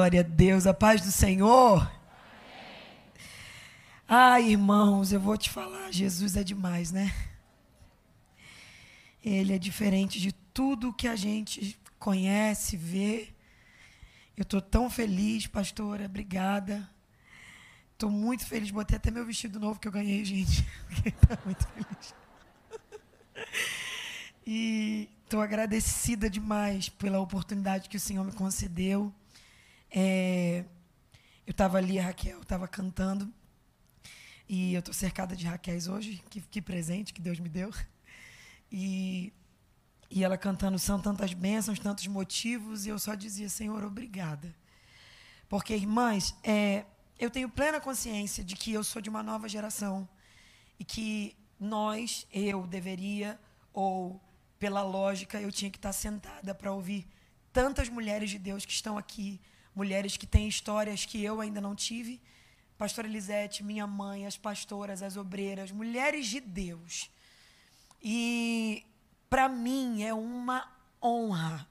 glória a Deus. A paz do Senhor. Ai, irmãos, eu vou te falar, Jesus é demais, né? Ele é diferente de tudo que a gente conhece, vê. Eu estou tão feliz, pastora, obrigada. Estou muito feliz, botei até meu vestido novo que eu ganhei, gente. Estou muito feliz. E estou agradecida demais pela oportunidade que o Senhor me concedeu. É, eu estava ali, a Raquel estava cantando. E eu estou cercada de Raquéis hoje. Que, que presente que Deus me deu. E, e ela cantando São tantas bênçãos, tantos motivos. E eu só dizia, Senhor, obrigada. Porque, irmãs, é, eu tenho plena consciência de que eu sou de uma nova geração. E que nós, eu deveria, ou pela lógica, eu tinha que estar sentada para ouvir tantas mulheres de Deus que estão aqui mulheres que têm histórias que eu ainda não tive. Pastora Elisete, minha mãe, as pastoras, as obreiras, mulheres de Deus. E para mim é uma honra.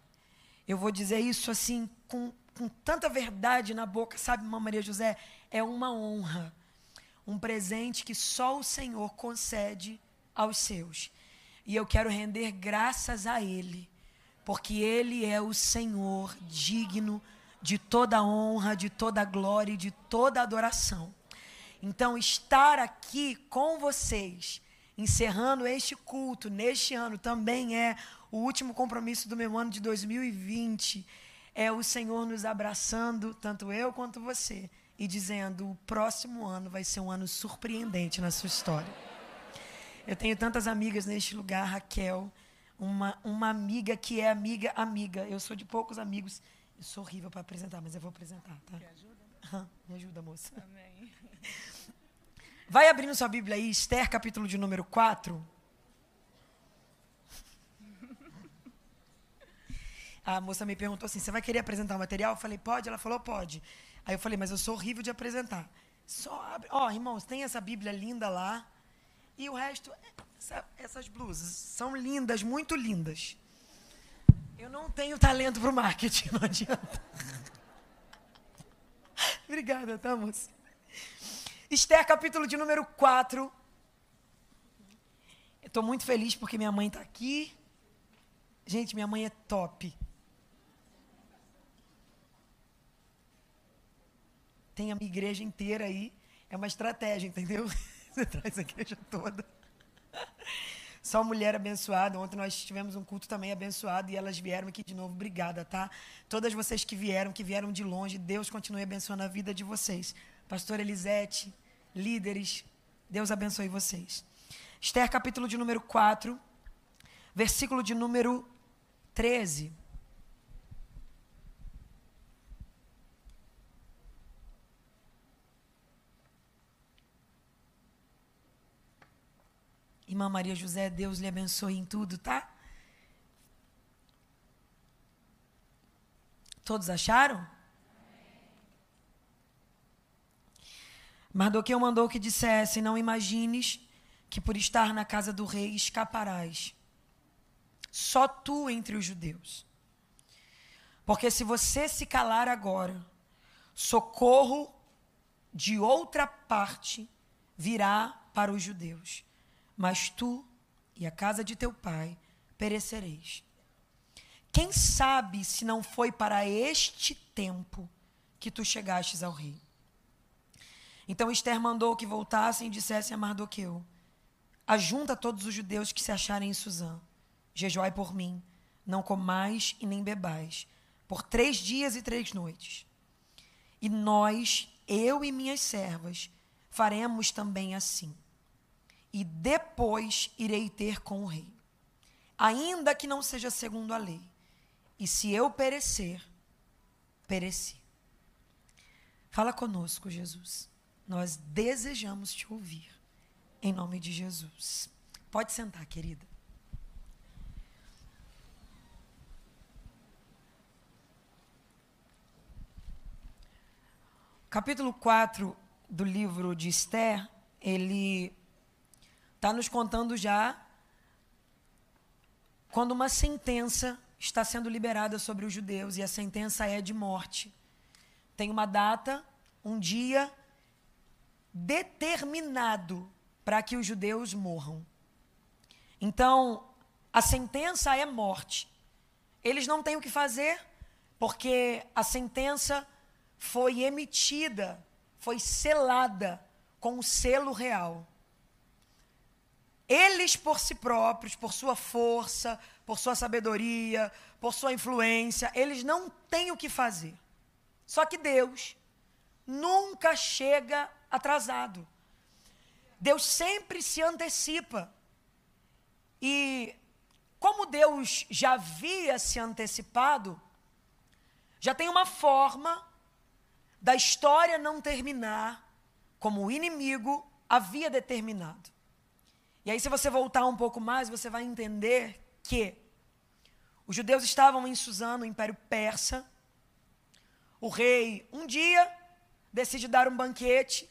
Eu vou dizer isso assim com, com tanta verdade na boca, sabe, Mamãe Maria José? É uma honra. Um presente que só o Senhor concede aos seus. E eu quero render graças a Ele, porque Ele é o Senhor digno de toda honra, de toda glória e de toda adoração. Então, estar aqui com vocês, encerrando este culto neste ano, também é o último compromisso do meu ano de 2020. É o Senhor nos abraçando, tanto eu quanto você, e dizendo: o próximo ano vai ser um ano surpreendente na sua história. Eu tenho tantas amigas neste lugar, Raquel, uma, uma amiga que é amiga, amiga. Eu sou de poucos amigos eu sou horrível para apresentar, mas eu vou apresentar, tá? Me ajuda? Me ajuda, moça. Amém. Vai abrindo sua Bíblia aí, Esther, capítulo de número 4. A moça me perguntou assim: você vai querer apresentar o material? Eu falei, pode? Ela falou, pode. Aí eu falei, mas eu sou horrível de apresentar. Só abre. Ó, oh, irmãos, tem essa Bíblia linda lá. E o resto, essa, essas blusas são lindas, muito lindas. Eu não tenho talento para o marketing, não adianta. Obrigada, tá, moça? Esther, capítulo de número 4. Eu estou muito feliz porque minha mãe está aqui. Gente, minha mãe é top. Tem a minha igreja inteira aí. É uma estratégia, entendeu? Você traz a igreja toda. Só mulher abençoada. Ontem nós tivemos um culto também abençoado e elas vieram aqui de novo. Obrigada, tá? Todas vocês que vieram, que vieram de longe, Deus continue abençoando a vida de vocês. Pastor Elisete, líderes, Deus abençoe vocês. Esther, capítulo de número 4, versículo de número 13. Irmã Maria José, Deus lhe abençoe em tudo, tá? Todos acharam? Mardoqueu mandou que dissesse: Não imagines que por estar na casa do rei escaparás. Só tu entre os judeus. Porque se você se calar agora, socorro de outra parte virá para os judeus mas tu e a casa de teu pai perecereis. Quem sabe se não foi para este tempo que tu chegastes ao rei? Então Esther mandou que voltassem e dissessem a Mardoqueu: Ajunta todos os judeus que se acharem em Suzã. Jejuai por mim, não comais e nem bebais, por três dias e três noites. E nós, eu e minhas servas, faremos também assim e depois irei ter com o rei. Ainda que não seja segundo a lei. E se eu perecer, pereci. Fala conosco, Jesus. Nós desejamos te ouvir. Em nome de Jesus. Pode sentar, querida. Capítulo 4 do livro de Esther, ele está nos contando já quando uma sentença está sendo liberada sobre os judeus e a sentença é de morte. tem uma data, um dia determinado para que os judeus morram. Então, a sentença é morte. Eles não têm o que fazer, porque a sentença foi emitida, foi selada com o selo real. Eles por si próprios, por sua força, por sua sabedoria, por sua influência, eles não têm o que fazer. Só que Deus nunca chega atrasado. Deus sempre se antecipa. E como Deus já havia se antecipado, já tem uma forma da história não terminar como o inimigo havia determinado. E aí, se você voltar um pouco mais, você vai entender que os judeus estavam em Suzano, o Império Persa. O rei, um dia, decide dar um banquete,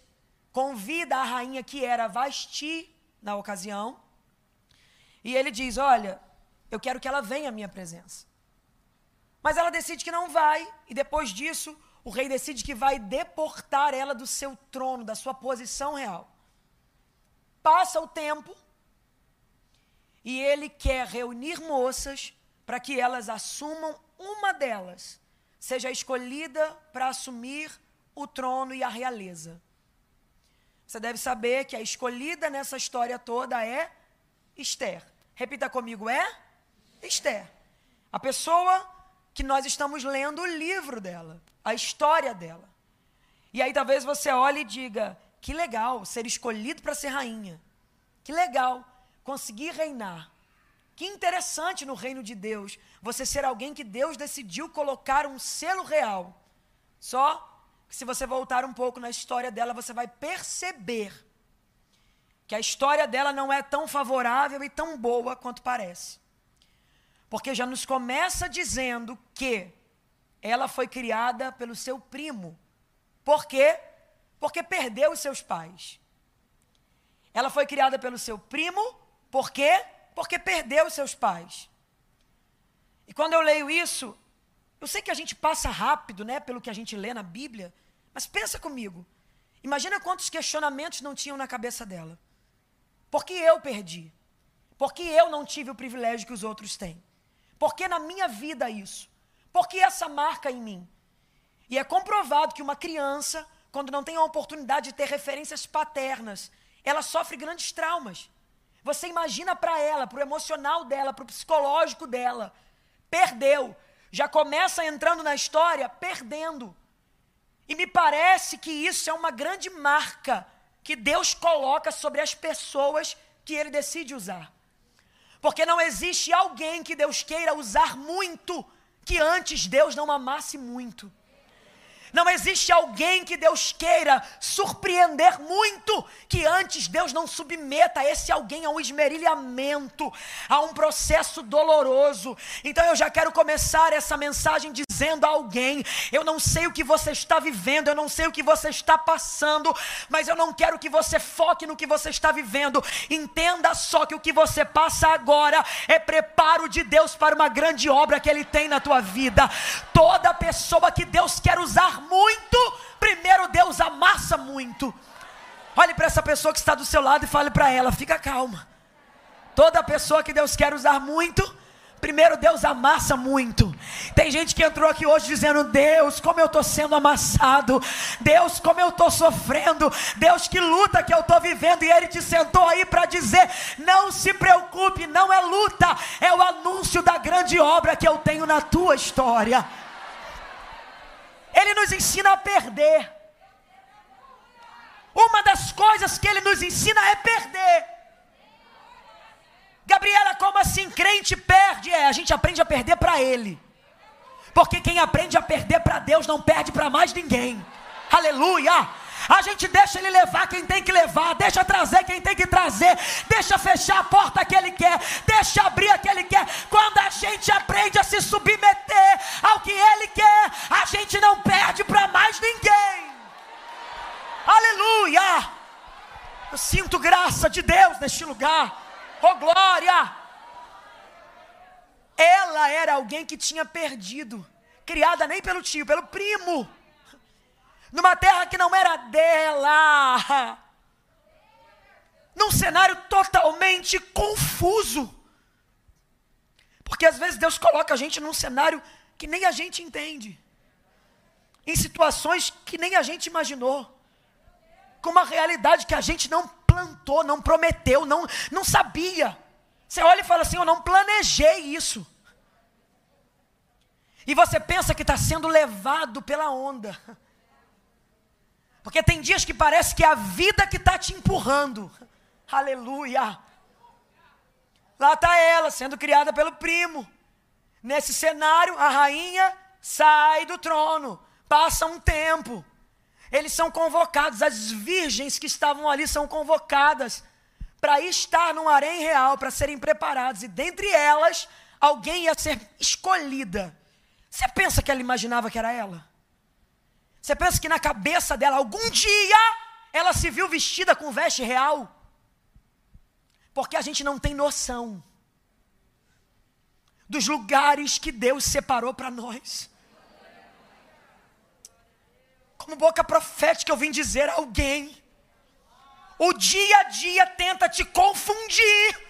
convida a rainha que era Vasti na ocasião, e ele diz: Olha, eu quero que ela venha à minha presença. Mas ela decide que não vai, e depois disso, o rei decide que vai deportar ela do seu trono, da sua posição real. Passa o tempo, e ele quer reunir moças para que elas assumam uma delas, seja escolhida para assumir o trono e a realeza. Você deve saber que a escolhida nessa história toda é Esther. Repita comigo, é Esther. A pessoa que nós estamos lendo o livro dela, a história dela. E aí talvez você olhe e diga: que legal ser escolhido para ser rainha. Que legal conseguir reinar. Que interessante no reino de Deus você ser alguém que Deus decidiu colocar um selo real. Só que se você voltar um pouco na história dela, você vai perceber que a história dela não é tão favorável e tão boa quanto parece. Porque já nos começa dizendo que ela foi criada pelo seu primo. Por quê? Porque perdeu os seus pais. Ela foi criada pelo seu primo, por quê? Porque perdeu seus pais. E quando eu leio isso, eu sei que a gente passa rápido, né, pelo que a gente lê na Bíblia, mas pensa comigo. Imagina quantos questionamentos não tinham na cabeça dela. Por que eu perdi? Por que eu não tive o privilégio que os outros têm? Por que na minha vida isso? Por que essa marca em mim? E é comprovado que uma criança, quando não tem a oportunidade de ter referências paternas, ela sofre grandes traumas. Você imagina para ela, para o emocional dela, para o psicológico dela. Perdeu. Já começa entrando na história perdendo. E me parece que isso é uma grande marca que Deus coloca sobre as pessoas que ele decide usar. Porque não existe alguém que Deus queira usar muito que antes Deus não amasse muito. Não existe alguém que Deus queira surpreender muito que antes Deus não submeta esse alguém a um esmerilhamento, a um processo doloroso. Então eu já quero começar essa mensagem dizendo a alguém: eu não sei o que você está vivendo, eu não sei o que você está passando, mas eu não quero que você foque no que você está vivendo. Entenda só que o que você passa agora é preparo de Deus para uma grande obra que Ele tem na tua vida. Toda pessoa que Deus quer usar muito, primeiro Deus amassa muito. Olhe para essa pessoa que está do seu lado e fale para ela: fica calma. Toda pessoa que Deus quer usar muito, primeiro Deus amassa muito. Tem gente que entrou aqui hoje dizendo: Deus, como eu estou sendo amassado, Deus, como eu estou sofrendo, Deus, que luta que eu estou vivendo. E Ele te sentou aí para dizer: Não se preocupe, não é luta, é o anúncio da grande obra que eu tenho na tua história. Ele nos ensina a perder. Uma das coisas que ele nos ensina é perder. Gabriela, como assim crente perde? É, a gente aprende a perder para ele. Porque quem aprende a perder para Deus não perde para mais ninguém. Aleluia! A gente deixa ele levar quem tem que levar, deixa trazer quem tem que trazer, deixa fechar a porta que ele quer, deixa abrir a que ele quer. Quando a gente aprende a se submeter ao que ele quer, a gente não perde para mais ninguém. Aleluia! Eu sinto graça de Deus neste lugar. Oh glória! Ela era alguém que tinha perdido, criada nem pelo tio, pelo primo. Numa terra que não era dela, num cenário totalmente confuso. Porque às vezes Deus coloca a gente num cenário que nem a gente entende, em situações que nem a gente imaginou, com uma realidade que a gente não plantou, não prometeu, não, não sabia. Você olha e fala assim: Eu não planejei isso. E você pensa que está sendo levado pela onda. Porque tem dias que parece que é a vida que está te empurrando. Aleluia. Lá está ela, sendo criada pelo primo. Nesse cenário, a rainha sai do trono. Passa um tempo. Eles são convocados, as virgens que estavam ali são convocadas para estar num harém real, para serem preparados. E dentre elas, alguém ia ser escolhida você pensa que ela imaginava que era ela? Você pensa que na cabeça dela, algum dia, ela se viu vestida com veste real? Porque a gente não tem noção dos lugares que Deus separou para nós. Como boca profética, eu vim dizer a alguém: o dia a dia tenta te confundir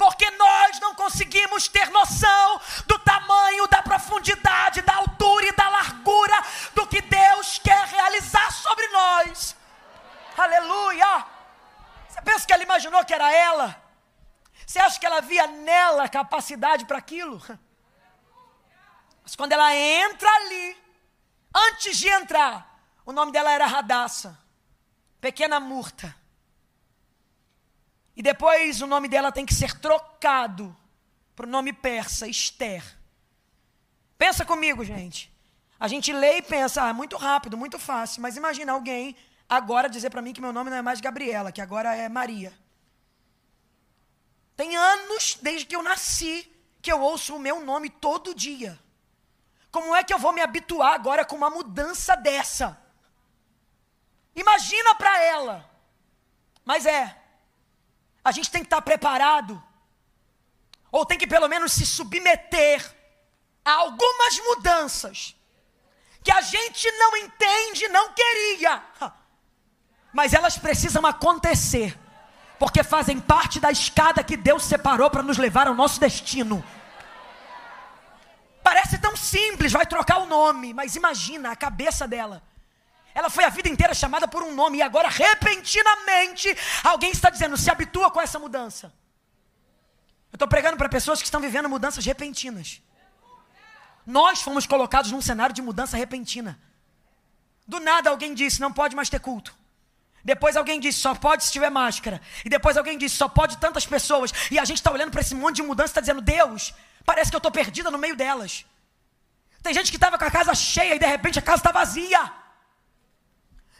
porque nós não conseguimos ter noção do tamanho, da profundidade, da altura e da largura do que Deus quer realizar sobre nós. Aleluia! Você pensa que ela imaginou que era ela? Você acha que ela via nela capacidade para aquilo? Mas quando ela entra ali, antes de entrar, o nome dela era Radassa, pequena murta. E depois o nome dela tem que ser trocado para o nome persa, Esther. Pensa comigo, gente. A gente lê e pensa, ah, muito rápido, muito fácil. Mas imagina alguém agora dizer para mim que meu nome não é mais Gabriela, que agora é Maria. Tem anos desde que eu nasci que eu ouço o meu nome todo dia. Como é que eu vou me habituar agora com uma mudança dessa? Imagina para ela. Mas é, a gente tem que estar preparado, ou tem que pelo menos se submeter a algumas mudanças que a gente não entende, não queria, mas elas precisam acontecer, porque fazem parte da escada que Deus separou para nos levar ao nosso destino. Parece tão simples, vai trocar o nome, mas imagina a cabeça dela. Ela foi a vida inteira chamada por um nome e agora, repentinamente, alguém está dizendo: se habitua com essa mudança. Eu estou pregando para pessoas que estão vivendo mudanças repentinas. Nós fomos colocados num cenário de mudança repentina. Do nada alguém disse: não pode mais ter culto. Depois alguém disse: só pode se tiver máscara. E depois alguém disse: só pode tantas pessoas. E a gente está olhando para esse monte de mudança e está dizendo: Deus, parece que eu estou perdida no meio delas. Tem gente que estava com a casa cheia e de repente a casa está vazia.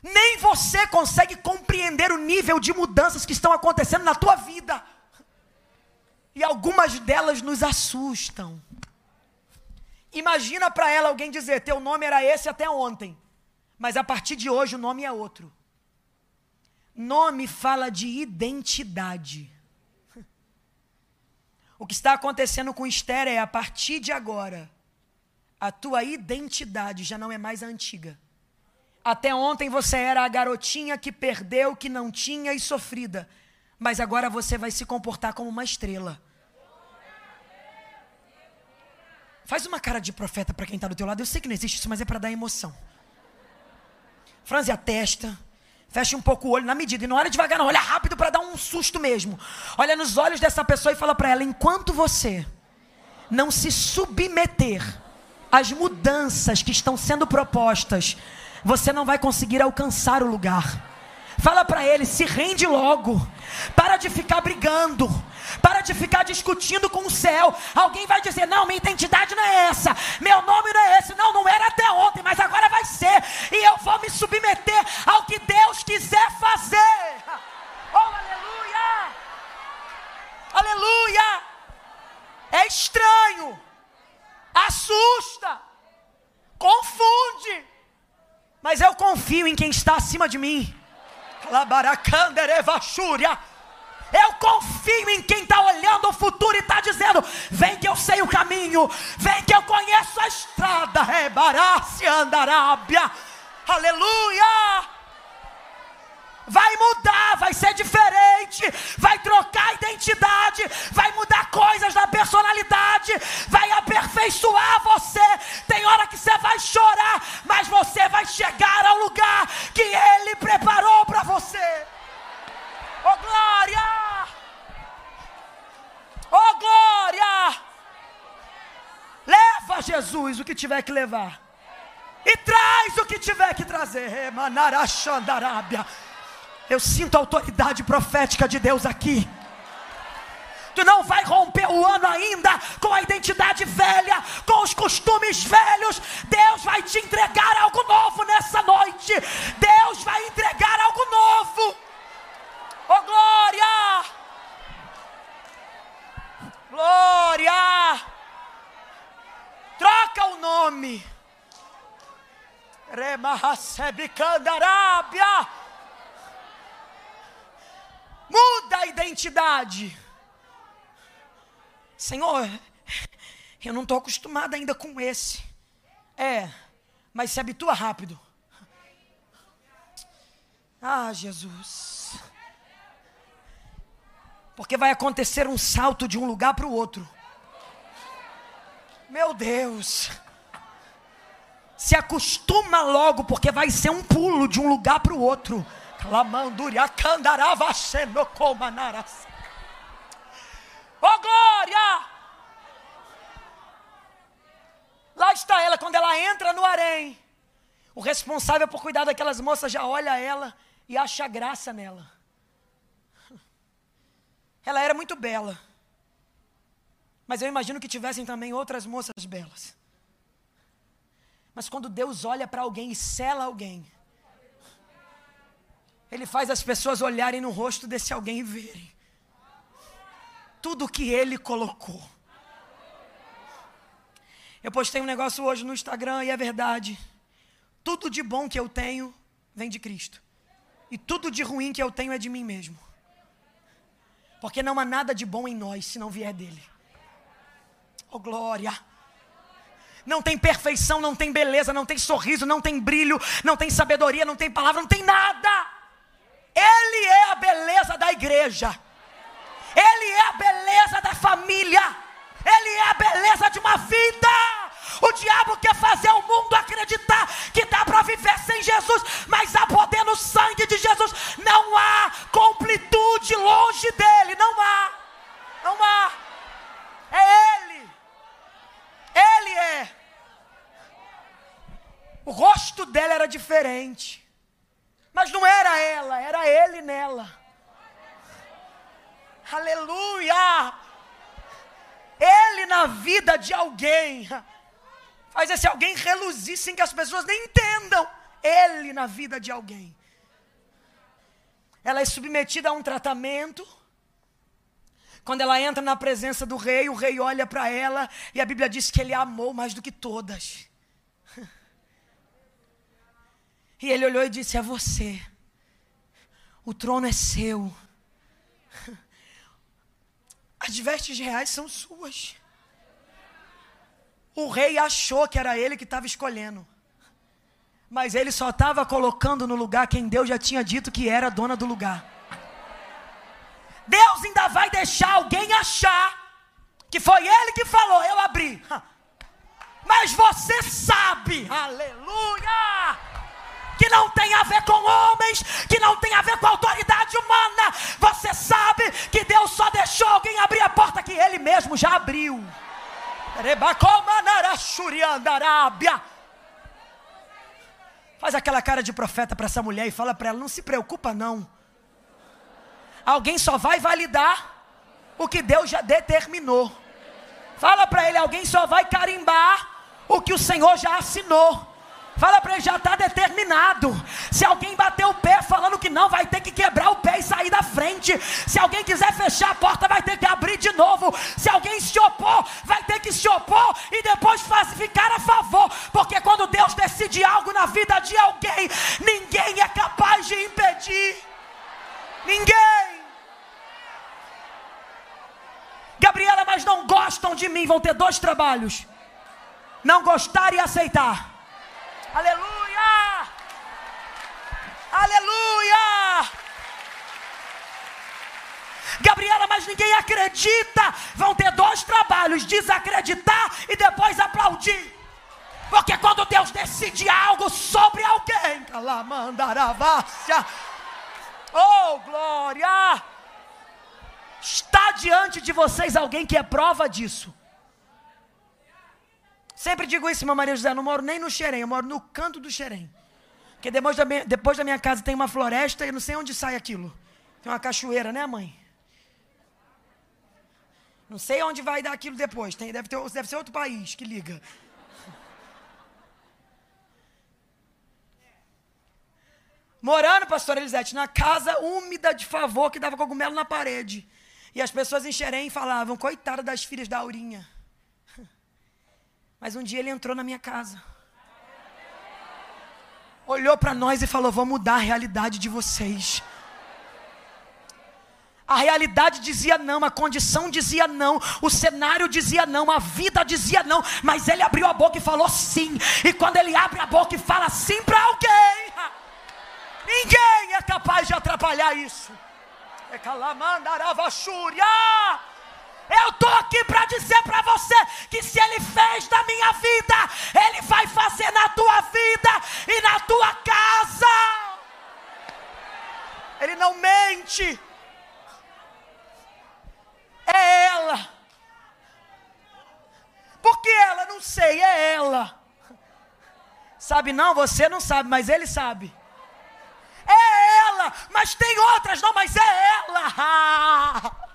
Nem você consegue compreender o nível de mudanças que estão acontecendo na tua vida. E algumas delas nos assustam. Imagina para ela alguém dizer: Teu nome era esse até ontem, mas a partir de hoje o nome é outro. Nome fala de identidade. O que está acontecendo com Esther é: a partir de agora, a tua identidade já não é mais a antiga até ontem você era a garotinha que perdeu, que não tinha e sofrida. Mas agora você vai se comportar como uma estrela. Faz uma cara de profeta para quem está do teu lado. Eu sei que não existe isso, mas é para dar emoção. Franze a testa. Fecha um pouco o olho na medida. E não olha devagar, não. Olha rápido para dar um susto mesmo. Olha nos olhos dessa pessoa e fala para ela: enquanto você não se submeter às mudanças que estão sendo propostas você não vai conseguir alcançar o lugar. Fala para ele, se rende logo. Para de ficar brigando. Para de ficar discutindo com o céu. Alguém vai dizer: Não, minha identidade não é essa. Meu nome não é esse. Não, não era até ontem, mas agora vai ser. E eu vou me submeter ao que Deus quiser fazer. Oh, aleluia! Aleluia! É estranho. Assusta. Confunde. Mas eu confio em quem está acima de mim. Eu confio em quem está olhando o futuro e está dizendo: Vem que eu sei o caminho, vem que eu conheço a estrada. Aleluia! Vai mudar, vai ser diferente, vai trocar a identidade, vai mudar coisas na personalidade, vai aperfeiçoar você. Tem hora que você vai chorar, mas você vai chegar ao lugar que Ele preparou para você. Oh glória! Oh glória! Leva Jesus o que tiver que levar. E traz o que tiver que trazer. Manarachandarábia. Eu sinto a autoridade profética de Deus aqui. Tu não vai romper o ano ainda com a identidade velha, com os costumes velhos. Deus vai te entregar algo novo nessa noite. Deus vai entregar algo novo. Oh glória! Glória! Troca o nome. Remahasebicandarábia. Muda a identidade. Senhor, eu não estou acostumado ainda com esse. É, mas se habitua rápido. Ah, Jesus. Porque vai acontecer um salto de um lugar para o outro. Meu Deus. Se acostuma logo, porque vai ser um pulo de um lugar para o outro. Oh glória! Lá está ela, quando ela entra no harém. O responsável por cuidar daquelas moças já olha ela e acha graça nela. Ela era muito bela. Mas eu imagino que tivessem também outras moças belas. Mas quando Deus olha para alguém e sela alguém, Ele faz as pessoas olharem no rosto desse alguém e verem tudo que Ele colocou. Eu postei um negócio hoje no Instagram e é verdade. Tudo de bom que eu tenho vem de Cristo. E tudo de ruim que eu tenho é de mim mesmo. Porque não há nada de bom em nós se não vier dele. Oh glória! Não tem perfeição, não tem beleza, não tem sorriso, não tem brilho, não tem sabedoria, não tem palavra, não tem nada. Ele é a beleza da igreja. Ele é a beleza da família. Ele é a beleza de uma vida. O diabo quer fazer o mundo acreditar que dá para viver sem Jesus, mas há poder no sangue de Jesus. Não há completude longe dele. Não há. Não há. É Ele. Ele é. O rosto dela era diferente. Mas não era ela, era ele nela. Aleluia! Ele na vida de alguém faz esse alguém reluzir sem que as pessoas nem entendam. Ele na vida de alguém. Ela é submetida a um tratamento. Quando ela entra na presença do rei, o rei olha para ela e a Bíblia diz que ele a amou mais do que todas. E ele olhou e disse: É você, o trono é seu, as vestes reais são suas. O rei achou que era ele que estava escolhendo, mas ele só estava colocando no lugar quem Deus já tinha dito que era dona do lugar. Deus ainda vai deixar alguém achar que foi ele que falou, eu abri. Mas você sabe, aleluia, que não tem a ver com homens, que não tem a ver com autoridade humana. Você sabe que Deus só deixou alguém abrir a porta que ele mesmo já abriu. Faz aquela cara de profeta para essa mulher e fala para ela: não se preocupa, não. Alguém só vai validar o que Deus já determinou. Fala para ele: alguém só vai carimbar o que o Senhor já assinou. Fala para ele, já está determinado. Se alguém bater o pé falando que não, vai ter que quebrar o pé e sair da frente. Se alguém quiser fechar a porta, vai ter que abrir de novo. Se alguém se opor, vai ter que se opor e depois ficar a favor. Porque quando Deus decide algo na vida de alguém, ninguém é capaz de impedir. Ninguém. Gabriela, mas não gostam de mim, vão ter dois trabalhos: não gostar e aceitar. Aleluia! Aleluia! Gabriela, mas ninguém acredita. Vão ter dois trabalhos: desacreditar e depois aplaudir. Porque quando Deus decide algo sobre alguém, calamandaravássia. Oh, glória! Está diante de vocês alguém que é prova disso. Sempre digo isso, irmã Maria José, não moro nem no Xerém, eu moro no canto do Xerém. Porque depois da, minha, depois da minha casa tem uma floresta e não sei onde sai aquilo. Tem uma cachoeira, né, mãe? Não sei onde vai dar aquilo depois. Tem, deve, ter, deve ser outro país que liga. Morando, pastor Elisete, na casa úmida de favor que dava cogumelo na parede. E as pessoas em Xerém falavam, coitada das filhas da Aurinha. Mas um dia ele entrou na minha casa. Olhou para nós e falou: Vou mudar a realidade de vocês. A realidade dizia não, a condição dizia não, o cenário dizia não, a vida dizia não, mas ele abriu a boca e falou sim. E quando ele abre a boca e fala sim para alguém, ninguém é capaz de atrapalhar isso. É calamandaravachúria. Eu estou aqui para dizer para você que se Ele fez na minha vida, Ele vai fazer na tua vida e na tua casa. Ele não mente. É ela. Por que ela? Não sei, é ela. Sabe não? Você não sabe, mas ele sabe. É ela, mas tem outras, não, mas é ela.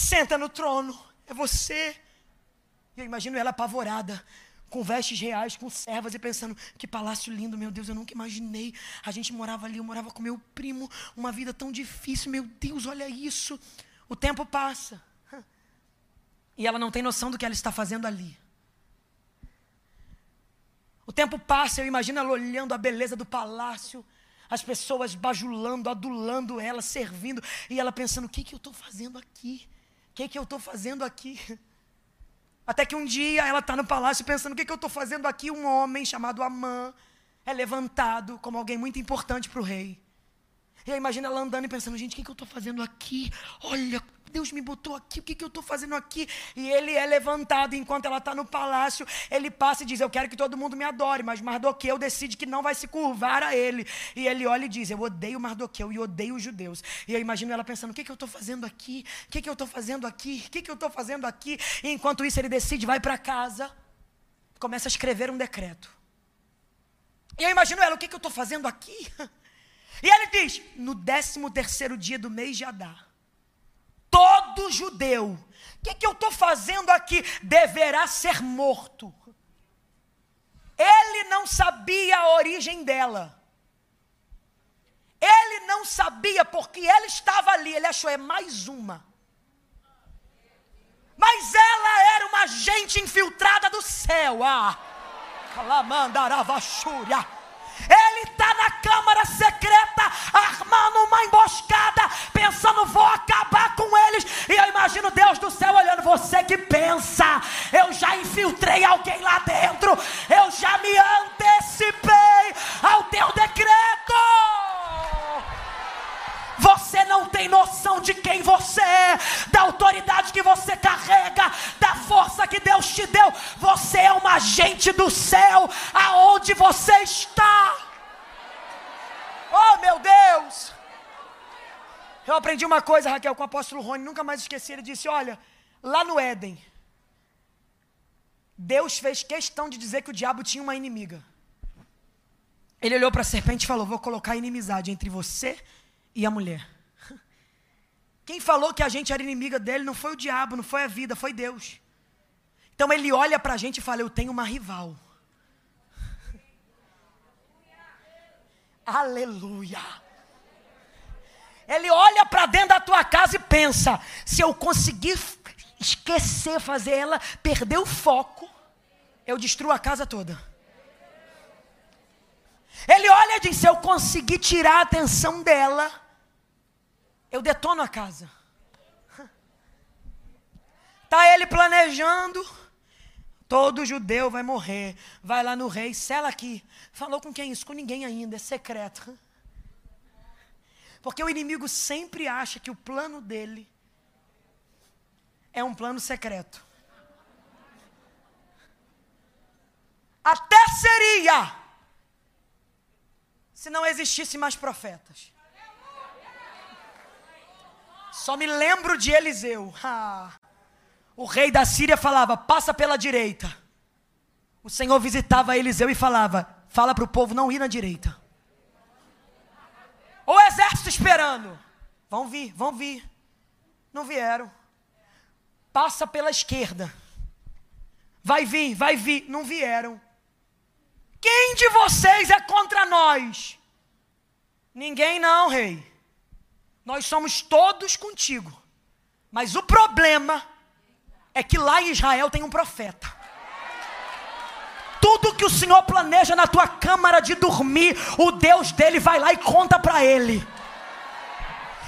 Senta no trono, é você. E eu imagino ela apavorada, com vestes reais, com servas e pensando: que palácio lindo, meu Deus, eu nunca imaginei. A gente morava ali, eu morava com meu primo, uma vida tão difícil, meu Deus, olha isso. O tempo passa. E ela não tem noção do que ela está fazendo ali. O tempo passa, eu imagino ela olhando a beleza do palácio, as pessoas bajulando, adulando ela, servindo, e ela pensando: o que, que eu estou fazendo aqui? Que, que eu estou fazendo aqui? Até que um dia ela está no palácio pensando: o que, que eu estou fazendo aqui? Um homem chamado Amã é levantado como alguém muito importante para o rei. E aí imagina ela andando e pensando: gente, o que, que eu estou fazendo aqui? Olha Deus me botou aqui, o que, que eu estou fazendo aqui? E ele é levantado enquanto ela está no palácio. Ele passa e diz: Eu quero que todo mundo me adore. Mas Mardoqueu decide que não vai se curvar a ele. E ele olha e diz: Eu odeio Mardoqueu e odeio os judeus. E eu imagino ela pensando: O que, que eu estou fazendo aqui? O que, que eu estou fazendo aqui? O que, que eu estou fazendo aqui? E enquanto isso, ele decide, vai para casa, começa a escrever um decreto. E eu imagino ela: O que, que eu estou fazendo aqui? E ele diz: No décimo terceiro dia do mês de Adar todo judeu, o que, que eu estou fazendo aqui? Deverá ser morto. Ele não sabia a origem dela. Ele não sabia porque ele estava ali. Ele achou, é mais uma. Mas ela era uma gente infiltrada do céu. Ah, Calamandaravachúria. Ele está na câmara secreta, armando uma emboscada, pensando, vou acabar com eles. E eu imagino Deus do céu olhando, você que pensa, eu já infiltrei alguém lá dentro, eu já me antecipei ao teu decreto. Você não tem noção de quem você é, da autoridade que você carrega, força que Deus te deu. Você é uma agente do céu, aonde você está. Oh, meu Deus! Eu aprendi uma coisa, Raquel, com o apóstolo Rony, nunca mais esqueci. Ele disse: Olha, lá no Éden, Deus fez questão de dizer que o diabo tinha uma inimiga. Ele olhou para a serpente e falou: Vou colocar inimizade entre você e a mulher. Quem falou que a gente era inimiga dele não foi o diabo, não foi a vida, foi Deus. Então ele olha para a gente e fala: Eu tenho uma rival. Aleluia. Ele olha para dentro da tua casa e pensa: se eu conseguir esquecer, fazer ela perder o foco, eu destruo a casa toda. Ele olha e diz: se eu conseguir tirar a atenção dela, eu detono a casa. Tá ele planejando, Todo judeu vai morrer. Vai lá no rei, sela aqui. Falou com quem isso? Com ninguém ainda, é secreto. Porque o inimigo sempre acha que o plano dele é um plano secreto. Até seria se não existisse mais profetas. Só me lembro de Eliseu. Ah, o rei da Síria falava: passa pela direita. O Senhor visitava Eliseu e falava: fala para o povo não ir na direita. O exército esperando. Vão vir, vão vir. Não vieram. Passa pela esquerda. Vai vir, vai vir. Não vieram. Quem de vocês é contra nós? Ninguém não, rei. Nós somos todos contigo. Mas o problema é que lá em Israel tem um profeta. Tudo que o Senhor planeja na tua câmara de dormir, o Deus dele vai lá e conta para ele.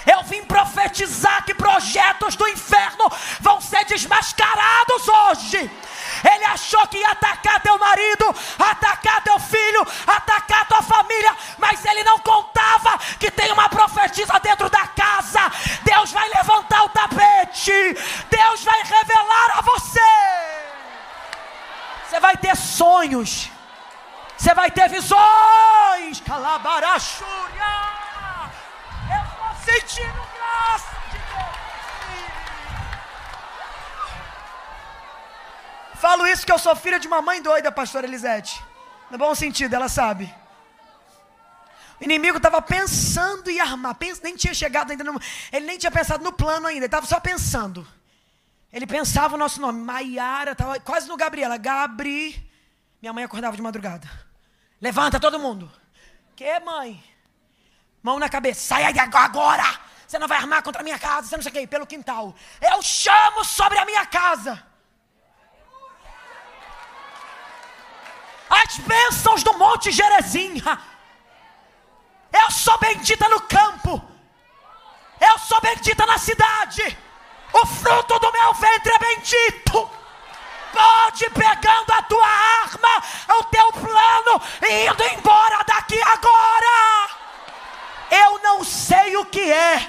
Eu vim profetizar que projetos do inferno vão ser desmascarados hoje. Ele achou que ia atacar teu marido, atacar teu filho, atacar tua família, mas ele não contava que tem uma profetisa dentro da casa. Deus vai levantar o tapete, Deus vai revelar a você. Você vai ter sonhos, você vai ter visões. Calabarachúria, sentindo graça. Falo isso que eu sou filha de uma mãe doida, pastora Elisete. No bom sentido, ela sabe. O inimigo estava pensando em armar, nem tinha chegado ainda, no, ele nem tinha pensado no plano ainda, ele estava só pensando. Ele pensava o nosso nome, Maiara, estava quase no Gabriela, Gabri. Minha mãe acordava de madrugada. Levanta todo mundo. Que mãe? Mão na cabeça, sai agora! Você não vai armar contra a minha casa, você não sei o pelo quintal. Eu chamo sobre a minha casa. as bênçãos do Monte Gerezim. Eu sou bendita no campo, eu sou bendita na cidade, o fruto do meu ventre é bendito. Pode pegando a tua arma, o teu plano, e indo embora daqui agora. Eu não sei o que é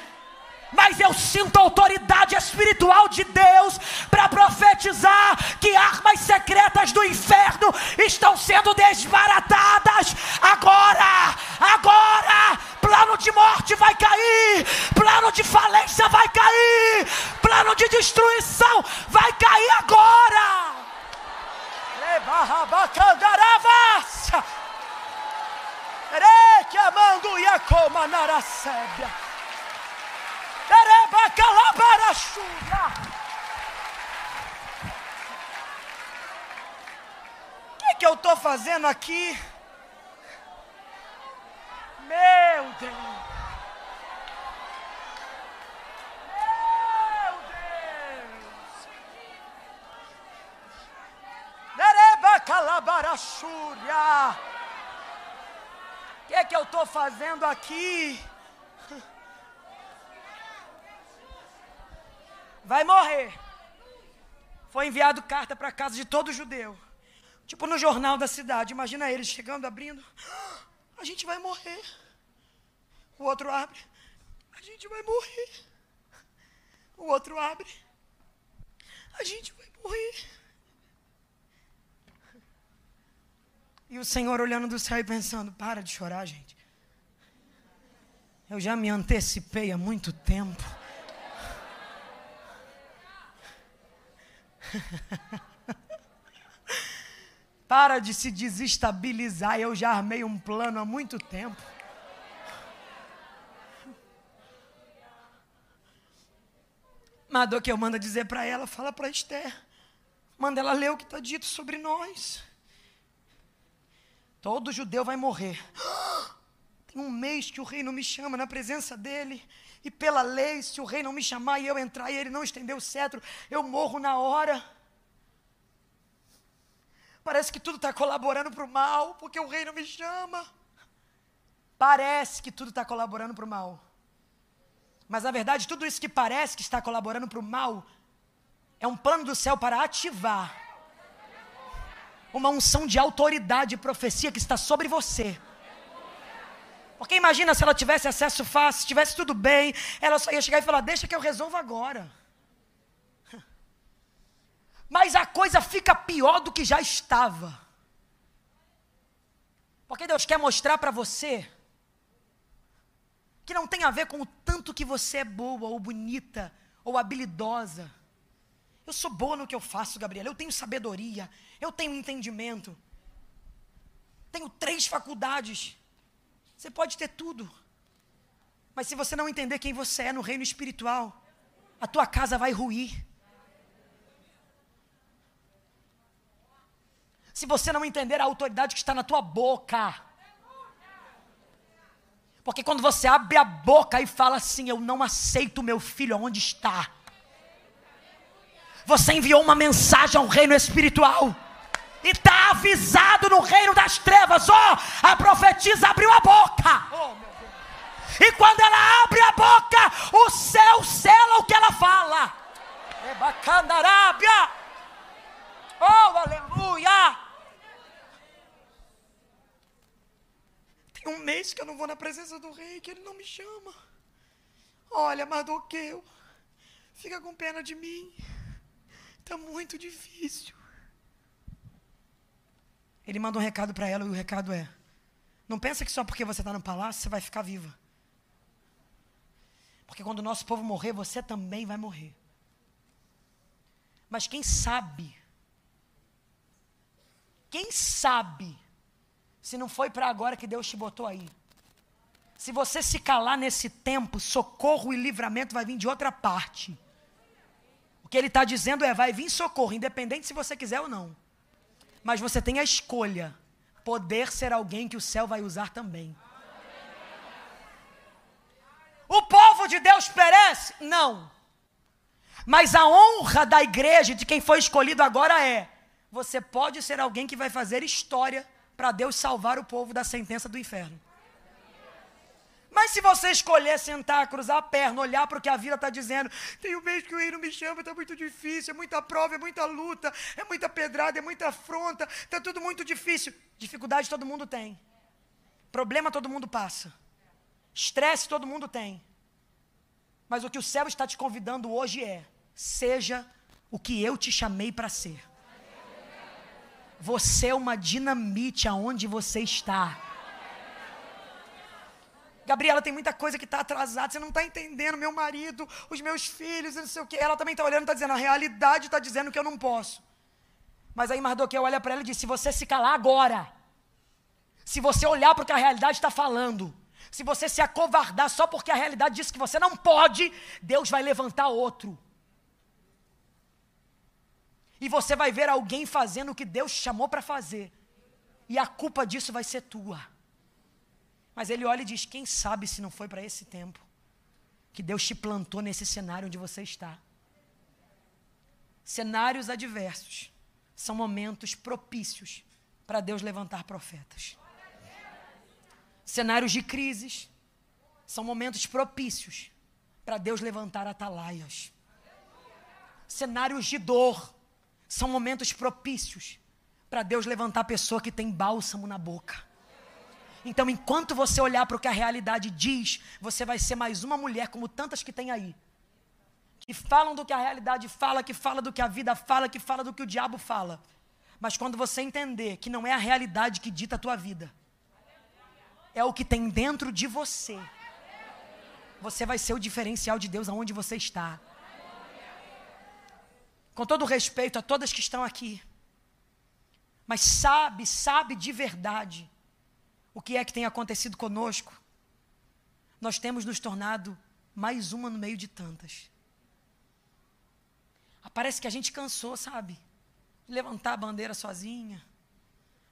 mas eu sinto a autoridade espiritual de Deus para profetizar que armas secretas do inferno estão sendo desbaratadas agora, agora. Plano de morte vai cair, plano de falência vai cair, plano de destruição vai cair agora. Ereque amando Yacoma Narasébia. O que, que eu estou fazendo aqui? Meu Deus! Calabarachúria! O que, que eu estou fazendo aqui? vai morrer. Foi enviado carta para a casa de todo judeu. Tipo no jornal da cidade. Imagina eles chegando, abrindo. A gente vai morrer. O outro abre. A gente vai morrer. O outro abre. A gente vai morrer. E o Senhor olhando do céu e pensando: para de chorar, gente. Eu já me antecipei há muito tempo. Para de se desestabilizar. Eu já armei um plano há muito tempo. que eu manda dizer para ela, fala para Esther. Manda ela ler o que está dito sobre nós. Todo judeu vai morrer. Tem um mês que o rei não me chama na presença dele. E pela lei, se o rei não me chamar e eu entrar e ele não estender o cetro, eu morro na hora. Parece que tudo está colaborando para o mal, porque o rei não me chama. Parece que tudo está colaborando para o mal. Mas na verdade, tudo isso que parece que está colaborando para o mal é um plano do céu para ativar uma unção de autoridade e profecia que está sobre você. Porque imagina se ela tivesse acesso fácil, tivesse tudo bem, ela só ia chegar e falar: Deixa que eu resolvo agora. Mas a coisa fica pior do que já estava. Porque Deus quer mostrar para você que não tem a ver com o tanto que você é boa, ou bonita, ou habilidosa. Eu sou boa no que eu faço, Gabriela. Eu tenho sabedoria, eu tenho entendimento. Tenho três faculdades. Você pode ter tudo. Mas se você não entender quem você é no reino espiritual, a tua casa vai ruir. Se você não entender a autoridade que está na tua boca, porque quando você abre a boca e fala assim, eu não aceito meu filho onde está. Você enviou uma mensagem ao reino espiritual. E está avisado no reino das trevas. Ó, oh, a profetisa abriu a boca. Oh, e quando ela abre a boca, o céu sela o que ela fala. É bacana, Arábia. Oh, aleluia. Tem um mês que eu não vou na presença do rei, que ele não me chama. Olha, Mardoqueu, fica com pena de mim. Está muito difícil. Ele manda um recado para ela e o recado é: Não pensa que só porque você está no palácio você vai ficar viva. Porque quando o nosso povo morrer, você também vai morrer. Mas quem sabe, quem sabe se não foi para agora que Deus te botou aí. Se você se calar nesse tempo, socorro e livramento vai vir de outra parte. Que ele está dizendo é: vai vir socorro, independente se você quiser ou não. Mas você tem a escolha, poder ser alguém que o céu vai usar também. O povo de Deus perece? Não. Mas a honra da igreja, de quem foi escolhido agora é: você pode ser alguém que vai fazer história para Deus salvar o povo da sentença do inferno. Mas se você escolher sentar, cruzar a perna, olhar para o que a vida está dizendo, tem um mês que o rei não me chama, está muito difícil, é muita prova, é muita luta, é muita pedrada, é muita afronta, está tudo muito difícil. Dificuldade todo mundo tem. Problema todo mundo passa. Estresse todo mundo tem. Mas o que o céu está te convidando hoje é: seja o que eu te chamei para ser. Você é uma dinamite aonde você está. Gabriela, tem muita coisa que está atrasada, você não está entendendo. Meu marido, os meus filhos, não sei o quê. Ela também está olhando e está dizendo: a realidade está dizendo que eu não posso. Mas aí Mardoqueu olha para ela e diz: se você se calar agora, se você olhar para o que a realidade está falando, se você se acovardar só porque a realidade diz que você não pode, Deus vai levantar outro. E você vai ver alguém fazendo o que Deus chamou para fazer. E a culpa disso vai ser tua. Mas ele olha e diz: quem sabe se não foi para esse tempo que Deus te plantou nesse cenário onde você está. Cenários adversos são momentos propícios para Deus levantar profetas. Cenários de crises são momentos propícios para Deus levantar atalaias. Cenários de dor são momentos propícios para Deus levantar a pessoa que tem bálsamo na boca. Então, enquanto você olhar para o que a realidade diz, você vai ser mais uma mulher como tantas que tem aí. Que falam do que a realidade fala, que fala do que a vida fala, que fala do que o diabo fala. Mas quando você entender que não é a realidade que dita a tua vida, é o que tem dentro de você, você vai ser o diferencial de Deus aonde você está com todo respeito a todas que estão aqui, mas sabe, sabe de verdade o que é que tem acontecido conosco, nós temos nos tornado mais uma no meio de tantas. Parece que a gente cansou, sabe? De levantar a bandeira sozinha,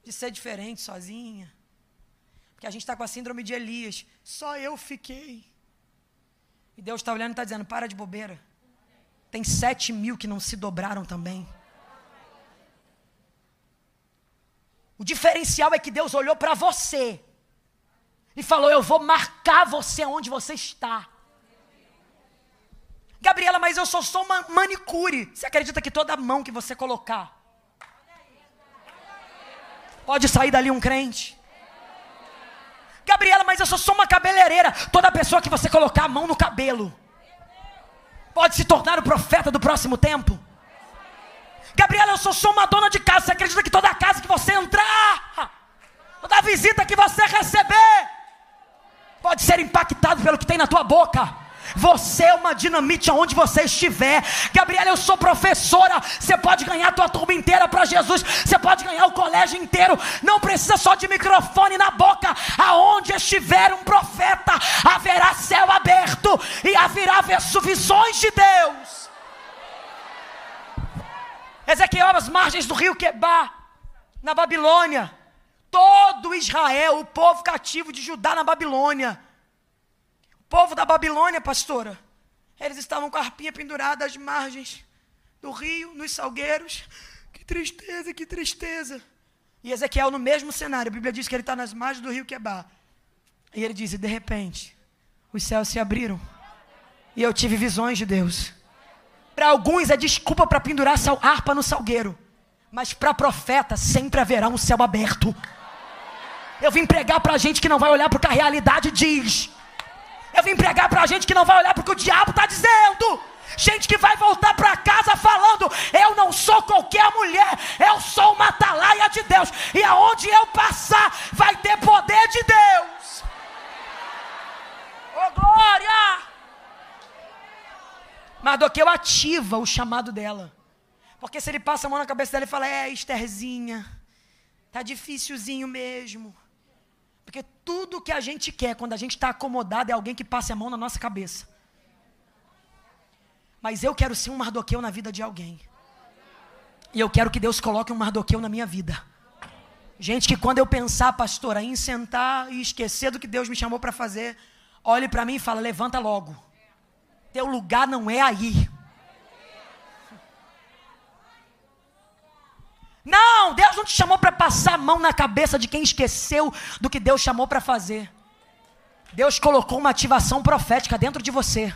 de ser diferente sozinha. Porque a gente está com a síndrome de Elias. Só eu fiquei. E Deus está olhando e está dizendo: para de bobeira. Tem sete mil que não se dobraram também. O diferencial é que Deus olhou para você e falou: Eu vou marcar você onde você está. Gabriela, mas eu só sou uma manicure. Você acredita que toda mão que você colocar Pode sair dali um crente. Gabriela, mas eu sou só uma cabeleireira. Toda pessoa que você colocar a mão no cabelo pode se tornar o profeta do próximo tempo. Gabriela, eu sou só uma dona de casa. Você acredita que toda casa que você entrar, toda visita que você receber, pode ser impactado pelo que tem na tua boca? Você é uma dinamite aonde você estiver. Gabriela, eu sou professora. Você pode ganhar a tua turma inteira para Jesus. Você pode ganhar o colégio inteiro. Não precisa só de microfone na boca. Aonde estiver um profeta, haverá céu aberto e haverá visões de Deus. Ezequiel, às margens do rio Quebá, na Babilônia. Todo Israel, o povo cativo de Judá na Babilônia povo da Babilônia, pastora, eles estavam com a arpinha pendurada às margens do rio, nos salgueiros. Que tristeza, que tristeza. E Ezequiel, no mesmo cenário, a Bíblia diz que ele está nas margens do rio Quebar. E ele diz: e de repente, os céus se abriram. E eu tive visões de Deus. Para alguns é desculpa para pendurar a harpa no salgueiro. Mas para profeta sempre haverá um céu aberto. Eu vim pregar para gente que não vai olhar para o que a realidade diz. Eu vim pregar para gente que não vai olhar para o que o diabo está dizendo. Gente que vai voltar para casa falando: Eu não sou qualquer mulher, eu sou uma atalaia de Deus. E aonde eu passar, vai ter poder de Deus. Oh glória! Mardoqueu ativa o chamado dela. Porque se ele passa a mão na cabeça dela e fala: É, Estherzinha, tá difícilzinho mesmo. Porque tudo que a gente quer quando a gente está acomodado é alguém que passe a mão na nossa cabeça. Mas eu quero ser um Mardoqueu na vida de alguém. E eu quero que Deus coloque um Mardoqueu na minha vida. Gente que quando eu pensar, pastora, em sentar e esquecer do que Deus me chamou para fazer, olhe para mim e fala: levanta logo. Teu lugar não é aí. Não, Deus não te chamou para passar a mão na cabeça de quem esqueceu do que Deus chamou para fazer. Deus colocou uma ativação profética dentro de você.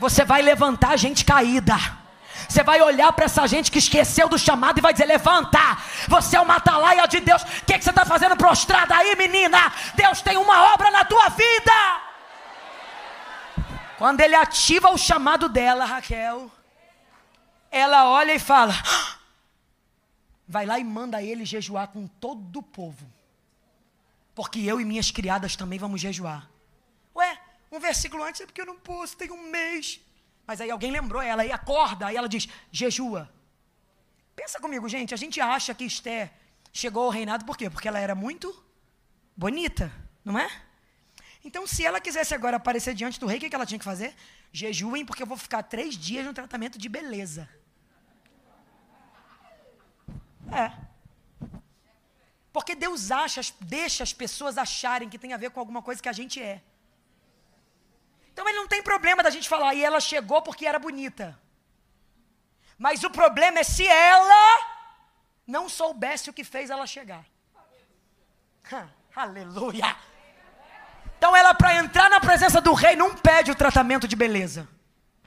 Você vai levantar gente caída. Você vai olhar para essa gente que esqueceu do chamado e vai dizer: Levanta, você é uma atalaia de Deus. O que, que você está fazendo prostrada aí, menina? Deus tem uma obra na tua vida. Quando ele ativa o chamado dela, Raquel, ela olha e fala: vai lá e manda ele jejuar com todo o povo. Porque eu e minhas criadas também vamos jejuar. Ué, um versículo antes é porque eu não posso, tem um mês. Mas aí alguém lembrou ela, e acorda, aí ela diz: jejua. Pensa comigo, gente, a gente acha que Esther chegou ao reinado por quê? Porque ela era muito bonita, não é? Então, se ela quisesse agora aparecer diante do rei, o que ela tinha que fazer? Jejuem, porque eu vou ficar três dias no tratamento de beleza. É. Porque Deus acha, deixa as pessoas acharem que tem a ver com alguma coisa que a gente é. Então ele não tem problema da gente falar, e ela chegou porque era bonita. Mas o problema é se ela não soubesse o que fez ela chegar. aleluia! Então ela, para entrar na presença do rei, não pede o tratamento de beleza.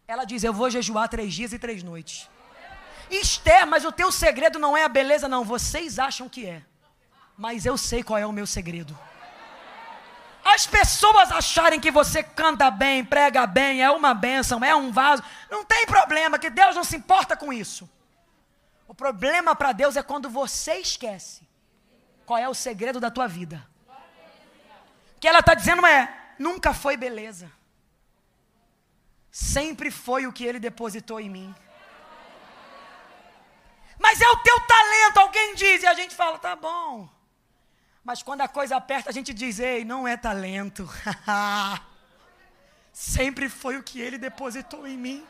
Ela diz: Eu vou jejuar três dias e três noites. Esther, mas o teu segredo não é a beleza, não. Vocês acham que é. Mas eu sei qual é o meu segredo. As pessoas acharem que você canta bem, prega bem, é uma bênção, é um vaso. Não tem problema, que Deus não se importa com isso. O problema para Deus é quando você esquece qual é o segredo da tua vida. O que ela está dizendo é: nunca foi beleza. Sempre foi o que ele depositou em mim. Mas é o teu talento, alguém diz, e a gente fala, tá bom. Mas quando a coisa aperta, a gente diz, ei, não é talento. Sempre foi o que ele depositou em mim.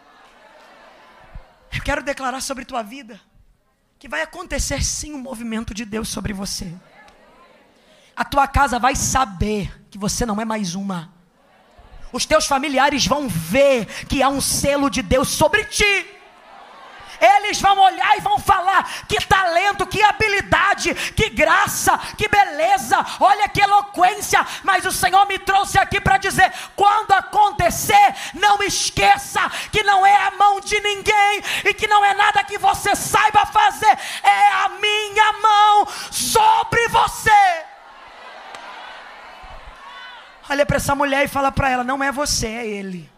Eu quero declarar sobre tua vida que vai acontecer sim um movimento de Deus sobre você. A tua casa vai saber que você não é mais uma. Os teus familiares vão ver que há um selo de Deus sobre ti. Eles vão olhar e vão falar: que talento, que habilidade, que graça, que beleza, olha que eloquência. Mas o Senhor me trouxe aqui para dizer: quando acontecer, não esqueça que não é a mão de ninguém e que não é nada que você saiba fazer, é a minha mão sobre para essa mulher e fala para ela: não é você, é ele.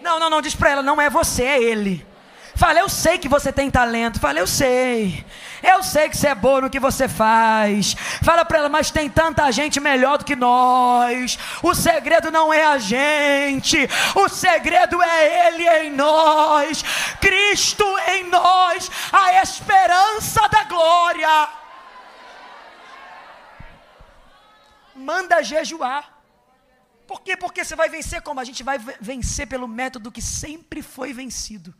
Não, não, não, diz para ela: não é você, é ele. Fala, eu sei que você tem talento. Fala, eu sei. Eu sei que você é boa no que você faz. Fala para ela, mas tem tanta gente melhor do que nós. O segredo não é a gente. O segredo é Ele em nós. Cristo em nós. A esperança da glória. Manda jejuar. Por quê? Porque você vai vencer como? A gente vai vencer pelo método que sempre foi vencido.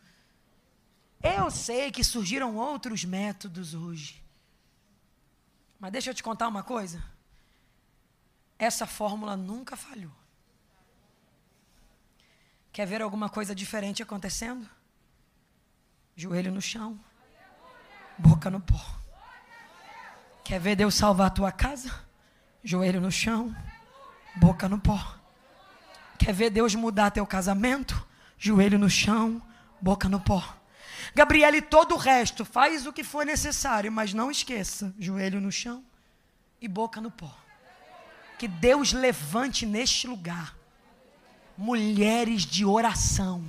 Eu sei que surgiram outros métodos hoje. Mas deixa eu te contar uma coisa. Essa fórmula nunca falhou. Quer ver alguma coisa diferente acontecendo? Joelho no chão, boca no pó. Quer ver Deus salvar a tua casa? Joelho no chão, boca no pó. Quer ver Deus mudar teu casamento? Joelho no chão, boca no pó. Gabriele, todo o resto, faz o que for necessário, mas não esqueça: joelho no chão e boca no pó. Que Deus levante neste lugar mulheres de oração.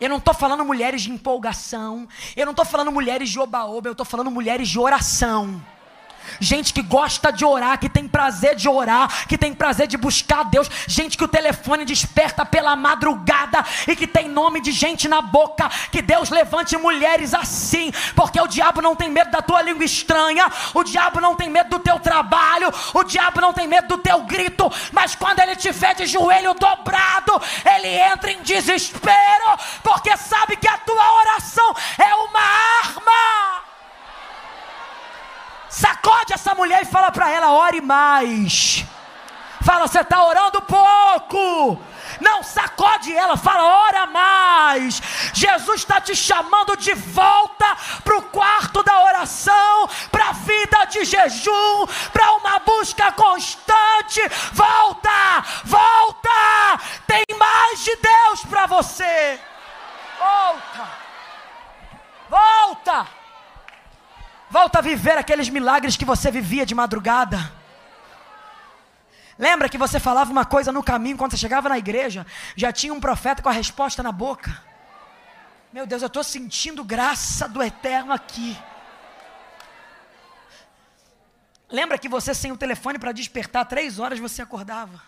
Eu não estou falando mulheres de empolgação. Eu não estou falando mulheres de oba-oba. Eu estou falando mulheres de oração gente que gosta de orar, que tem prazer de orar, que tem prazer de buscar Deus, gente que o telefone desperta pela madrugada e que tem nome de gente na boca. Que Deus levante mulheres assim, porque o diabo não tem medo da tua língua estranha, o diabo não tem medo do teu trabalho, o diabo não tem medo do teu grito, mas quando ele te vê de joelho dobrado, ele entra em desespero, porque sabe que a tua oração é uma arma. Sacode essa mulher e fala para ela: ore mais. Fala, você está orando pouco. Não, sacode ela, fala, ora mais. Jesus está te chamando de volta para o quarto da oração, para a vida de jejum, para uma busca constante. Volta, volta. Tem mais de Deus para você. Volta, volta. Volta a viver aqueles milagres que você vivia de madrugada. Lembra que você falava uma coisa no caminho quando você chegava na igreja? Já tinha um profeta com a resposta na boca. Meu Deus, eu estou sentindo graça do eterno aqui. Lembra que você sem o telefone para despertar três horas você acordava?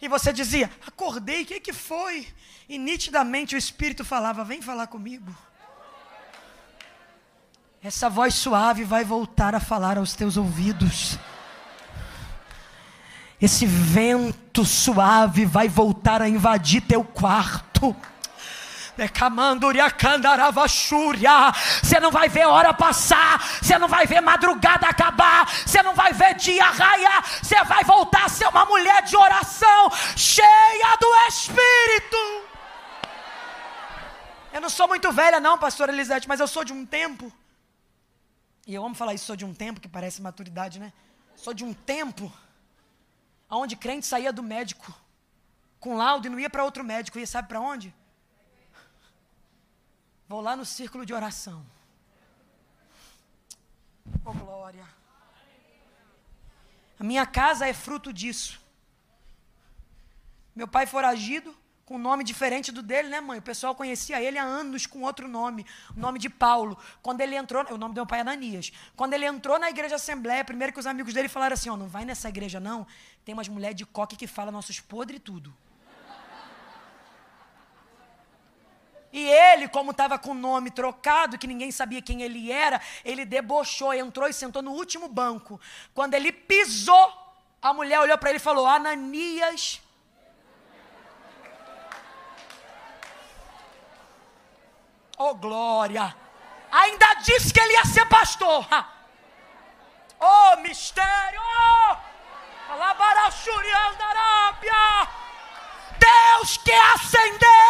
E você dizia, acordei, o que, que foi? E nitidamente o Espírito falava: Vem falar comigo. Essa voz suave vai voltar a falar aos teus ouvidos. Esse vento suave vai voltar a invadir teu quarto. Você não vai ver hora passar, você não vai ver madrugada acabar, você não vai ver dia raiar, você vai voltar a ser uma mulher de oração, cheia do Espírito. Eu não sou muito velha, não, pastora Elisete, mas eu sou de um tempo. E eu amo falar isso, sou de um tempo, que parece maturidade, né? Sou de um tempo onde crente saía do médico com laudo e não ia para outro médico, ia sabe para onde? Vou lá no círculo de oração. Oh glória. A minha casa é fruto disso. Meu pai foragido, com um nome diferente do dele, né, mãe? O pessoal conhecia ele há anos com outro nome, o nome de Paulo. Quando ele entrou, o nome do meu pai é Ananias. Quando ele entrou na igreja Assembleia, primeiro que os amigos dele falaram assim: ó, não vai nessa igreja não, tem umas mulheres de coque que falam nossos podres e tudo. E ele, como estava com o nome trocado, que ninguém sabia quem ele era, ele debochou, entrou e sentou no último banco. Quando ele pisou, a mulher olhou para ele e falou: Ananias Oh, glória! Ainda disse que ele ia ser pastor. Oh, mistério! Deus quer acender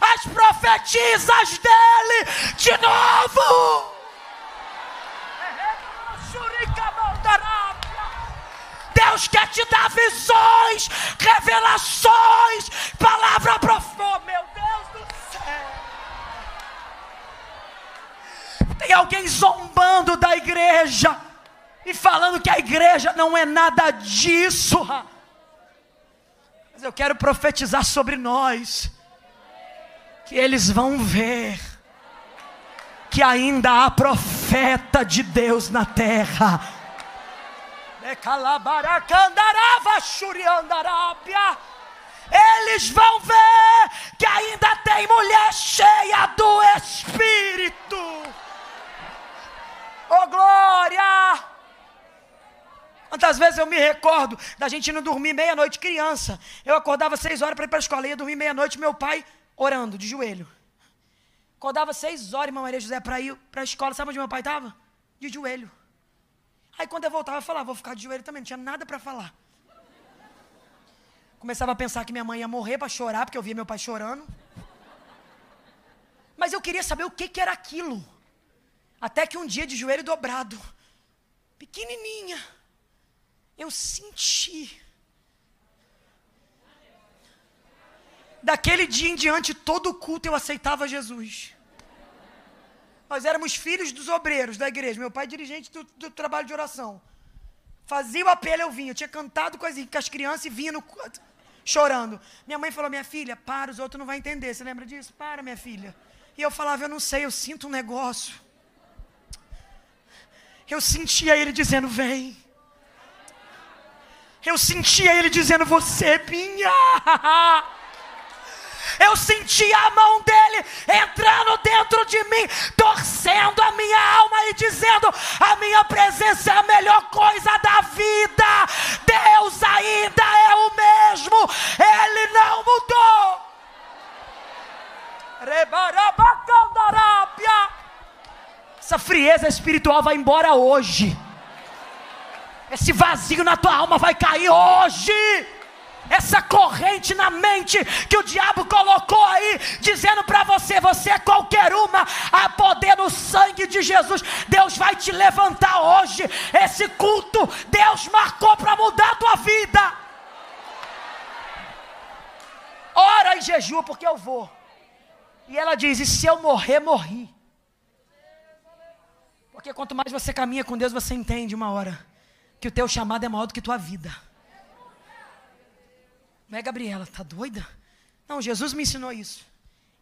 as profetisas dele de novo. Deus quer te dar visões, revelações, palavra profunda. Meu Deus do céu. Tem alguém zombando da igreja e falando que a igreja não é nada disso. Mas eu quero profetizar sobre nós que eles vão ver que ainda há profeta de Deus na terra. Eles vão ver que ainda tem mulher cheia do Espírito. Oh glória! Quantas vezes eu me recordo da gente não dormir meia-noite, criança. Eu acordava seis horas para ir para a escola, ia dormir meia-noite, meu pai orando, de joelho. Acordava seis horas, irmã Maria José, para ir para a escola. Sabe onde meu pai estava? De joelho. Aí quando eu voltava, eu falava, vou ficar de joelho também, não tinha nada para falar. Começava a pensar que minha mãe ia morrer para chorar, porque eu via meu pai chorando. Mas eu queria saber o que, que era aquilo. Até que um dia de joelho dobrado, pequenininha, eu senti. Daquele dia em diante, todo culto eu aceitava Jesus. Nós éramos filhos dos obreiros da igreja. Meu pai, dirigente do, do trabalho de oração. Fazia o apelo, eu vinha. Eu tinha cantado com as, com as crianças e vinha no, chorando. Minha mãe falou: Minha filha, para, os outros não vão entender. Você lembra disso? Para, minha filha. E eu falava: Eu não sei, eu sinto um negócio. Eu sentia ele dizendo: Vem. Eu sentia ele dizendo: Você é minha. Eu sentia a mão dele entrando dentro de mim, torcendo a minha alma e dizendo: A minha presença é a melhor coisa da vida. Deus ainda é o mesmo, ele não mudou. Essa frieza espiritual vai embora hoje. Esse vazio na tua alma vai cair hoje. Essa corrente na mente que o diabo colocou aí, dizendo para você: você é qualquer uma, a poder no sangue de Jesus. Deus vai te levantar hoje. Esse culto, Deus marcou para mudar a tua vida. Ora e jejua, porque eu vou. E ela diz: e se eu morrer, morri. Porque quanto mais você caminha com Deus, você entende uma hora que o teu chamado é maior do que tua vida. Não é, Gabriela? Tá doida? Não, Jesus me ensinou isso.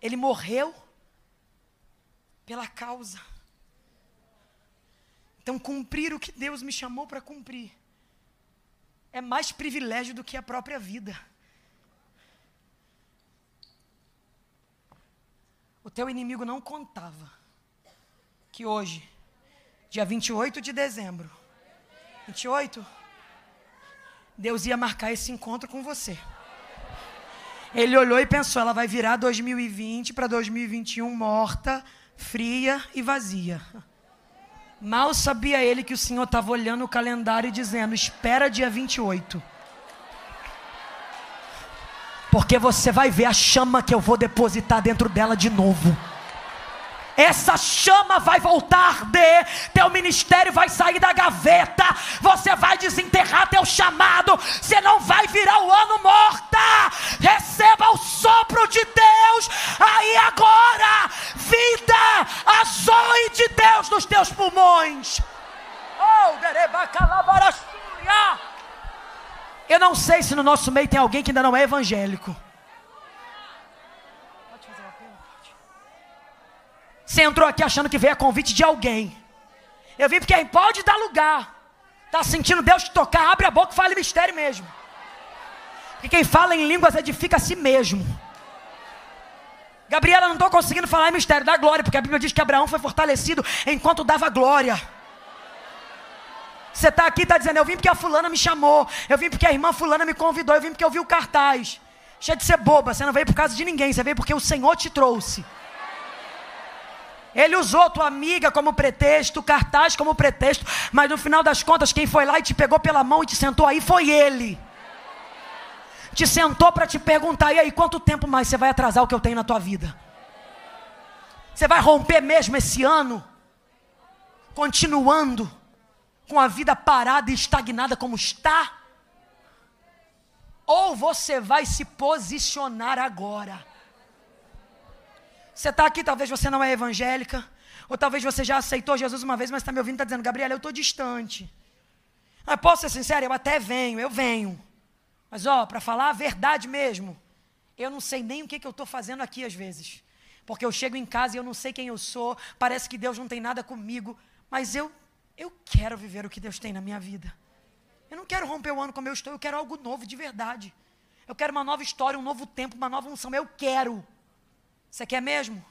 Ele morreu pela causa. Então, cumprir o que Deus me chamou para cumprir é mais privilégio do que a própria vida. O teu inimigo não contava que hoje, dia 28 de dezembro, 28, Deus ia marcar esse encontro com você. Ele olhou e pensou: ela vai virar 2020 para 2021 morta, fria e vazia. Mal sabia ele que o Senhor estava olhando o calendário e dizendo: espera dia 28. Porque você vai ver a chama que eu vou depositar dentro dela de novo essa chama vai voltar arder, teu ministério vai sair da gaveta, você vai desenterrar teu chamado, você não vai virar o ano morta. Receba o sopro de Deus aí agora, vida, a zoe de Deus nos teus pulmões. Oh, eu não sei se no nosso meio tem alguém que ainda não é evangélico. Você entrou aqui achando que veio a convite de alguém. Eu vim porque pode dar lugar. Está sentindo Deus te tocar? Abre a boca e fale mistério mesmo. Porque quem fala em línguas edifica a si mesmo. Gabriela, não estou conseguindo falar em mistério, dá glória, porque a Bíblia diz que Abraão foi fortalecido enquanto dava glória. Você está aqui e está dizendo, eu vim porque a fulana me chamou, eu vim porque a irmã fulana me convidou, eu vim porque eu vi o cartaz. Cheia de ser boba, você não veio por causa de ninguém, você veio porque o Senhor te trouxe. Ele usou tua amiga como pretexto, cartaz como pretexto, mas no final das contas, quem foi lá e te pegou pela mão e te sentou aí foi ele. Te sentou para te perguntar: e aí, quanto tempo mais você vai atrasar o que eu tenho na tua vida? Você vai romper mesmo esse ano? Continuando com a vida parada e estagnada como está? Ou você vai se posicionar agora? Você está aqui, talvez você não é evangélica, ou talvez você já aceitou Jesus uma vez, mas está me ouvindo e está dizendo, Gabriela, eu estou distante. Ah, posso ser sincero? Eu até venho, eu venho. Mas, ó, para falar a verdade mesmo, eu não sei nem o que, que eu estou fazendo aqui às vezes. Porque eu chego em casa e eu não sei quem eu sou, parece que Deus não tem nada comigo, mas eu, eu quero viver o que Deus tem na minha vida. Eu não quero romper o ano como eu estou, eu quero algo novo de verdade. Eu quero uma nova história, um novo tempo, uma nova unção. Eu quero. Você quer mesmo?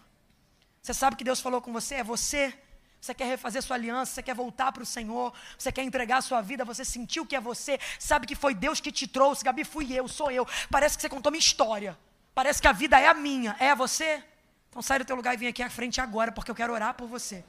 Você sabe que Deus falou com você? É você. Você quer refazer sua aliança, você quer voltar para o Senhor, você quer entregar a sua vida, você sentiu que é você, sabe que foi Deus que te trouxe, Gabi, fui eu, sou eu. Parece que você contou minha história. Parece que a vida é a minha. É a você? Então sai do teu lugar e vem aqui à frente agora, porque eu quero orar por você.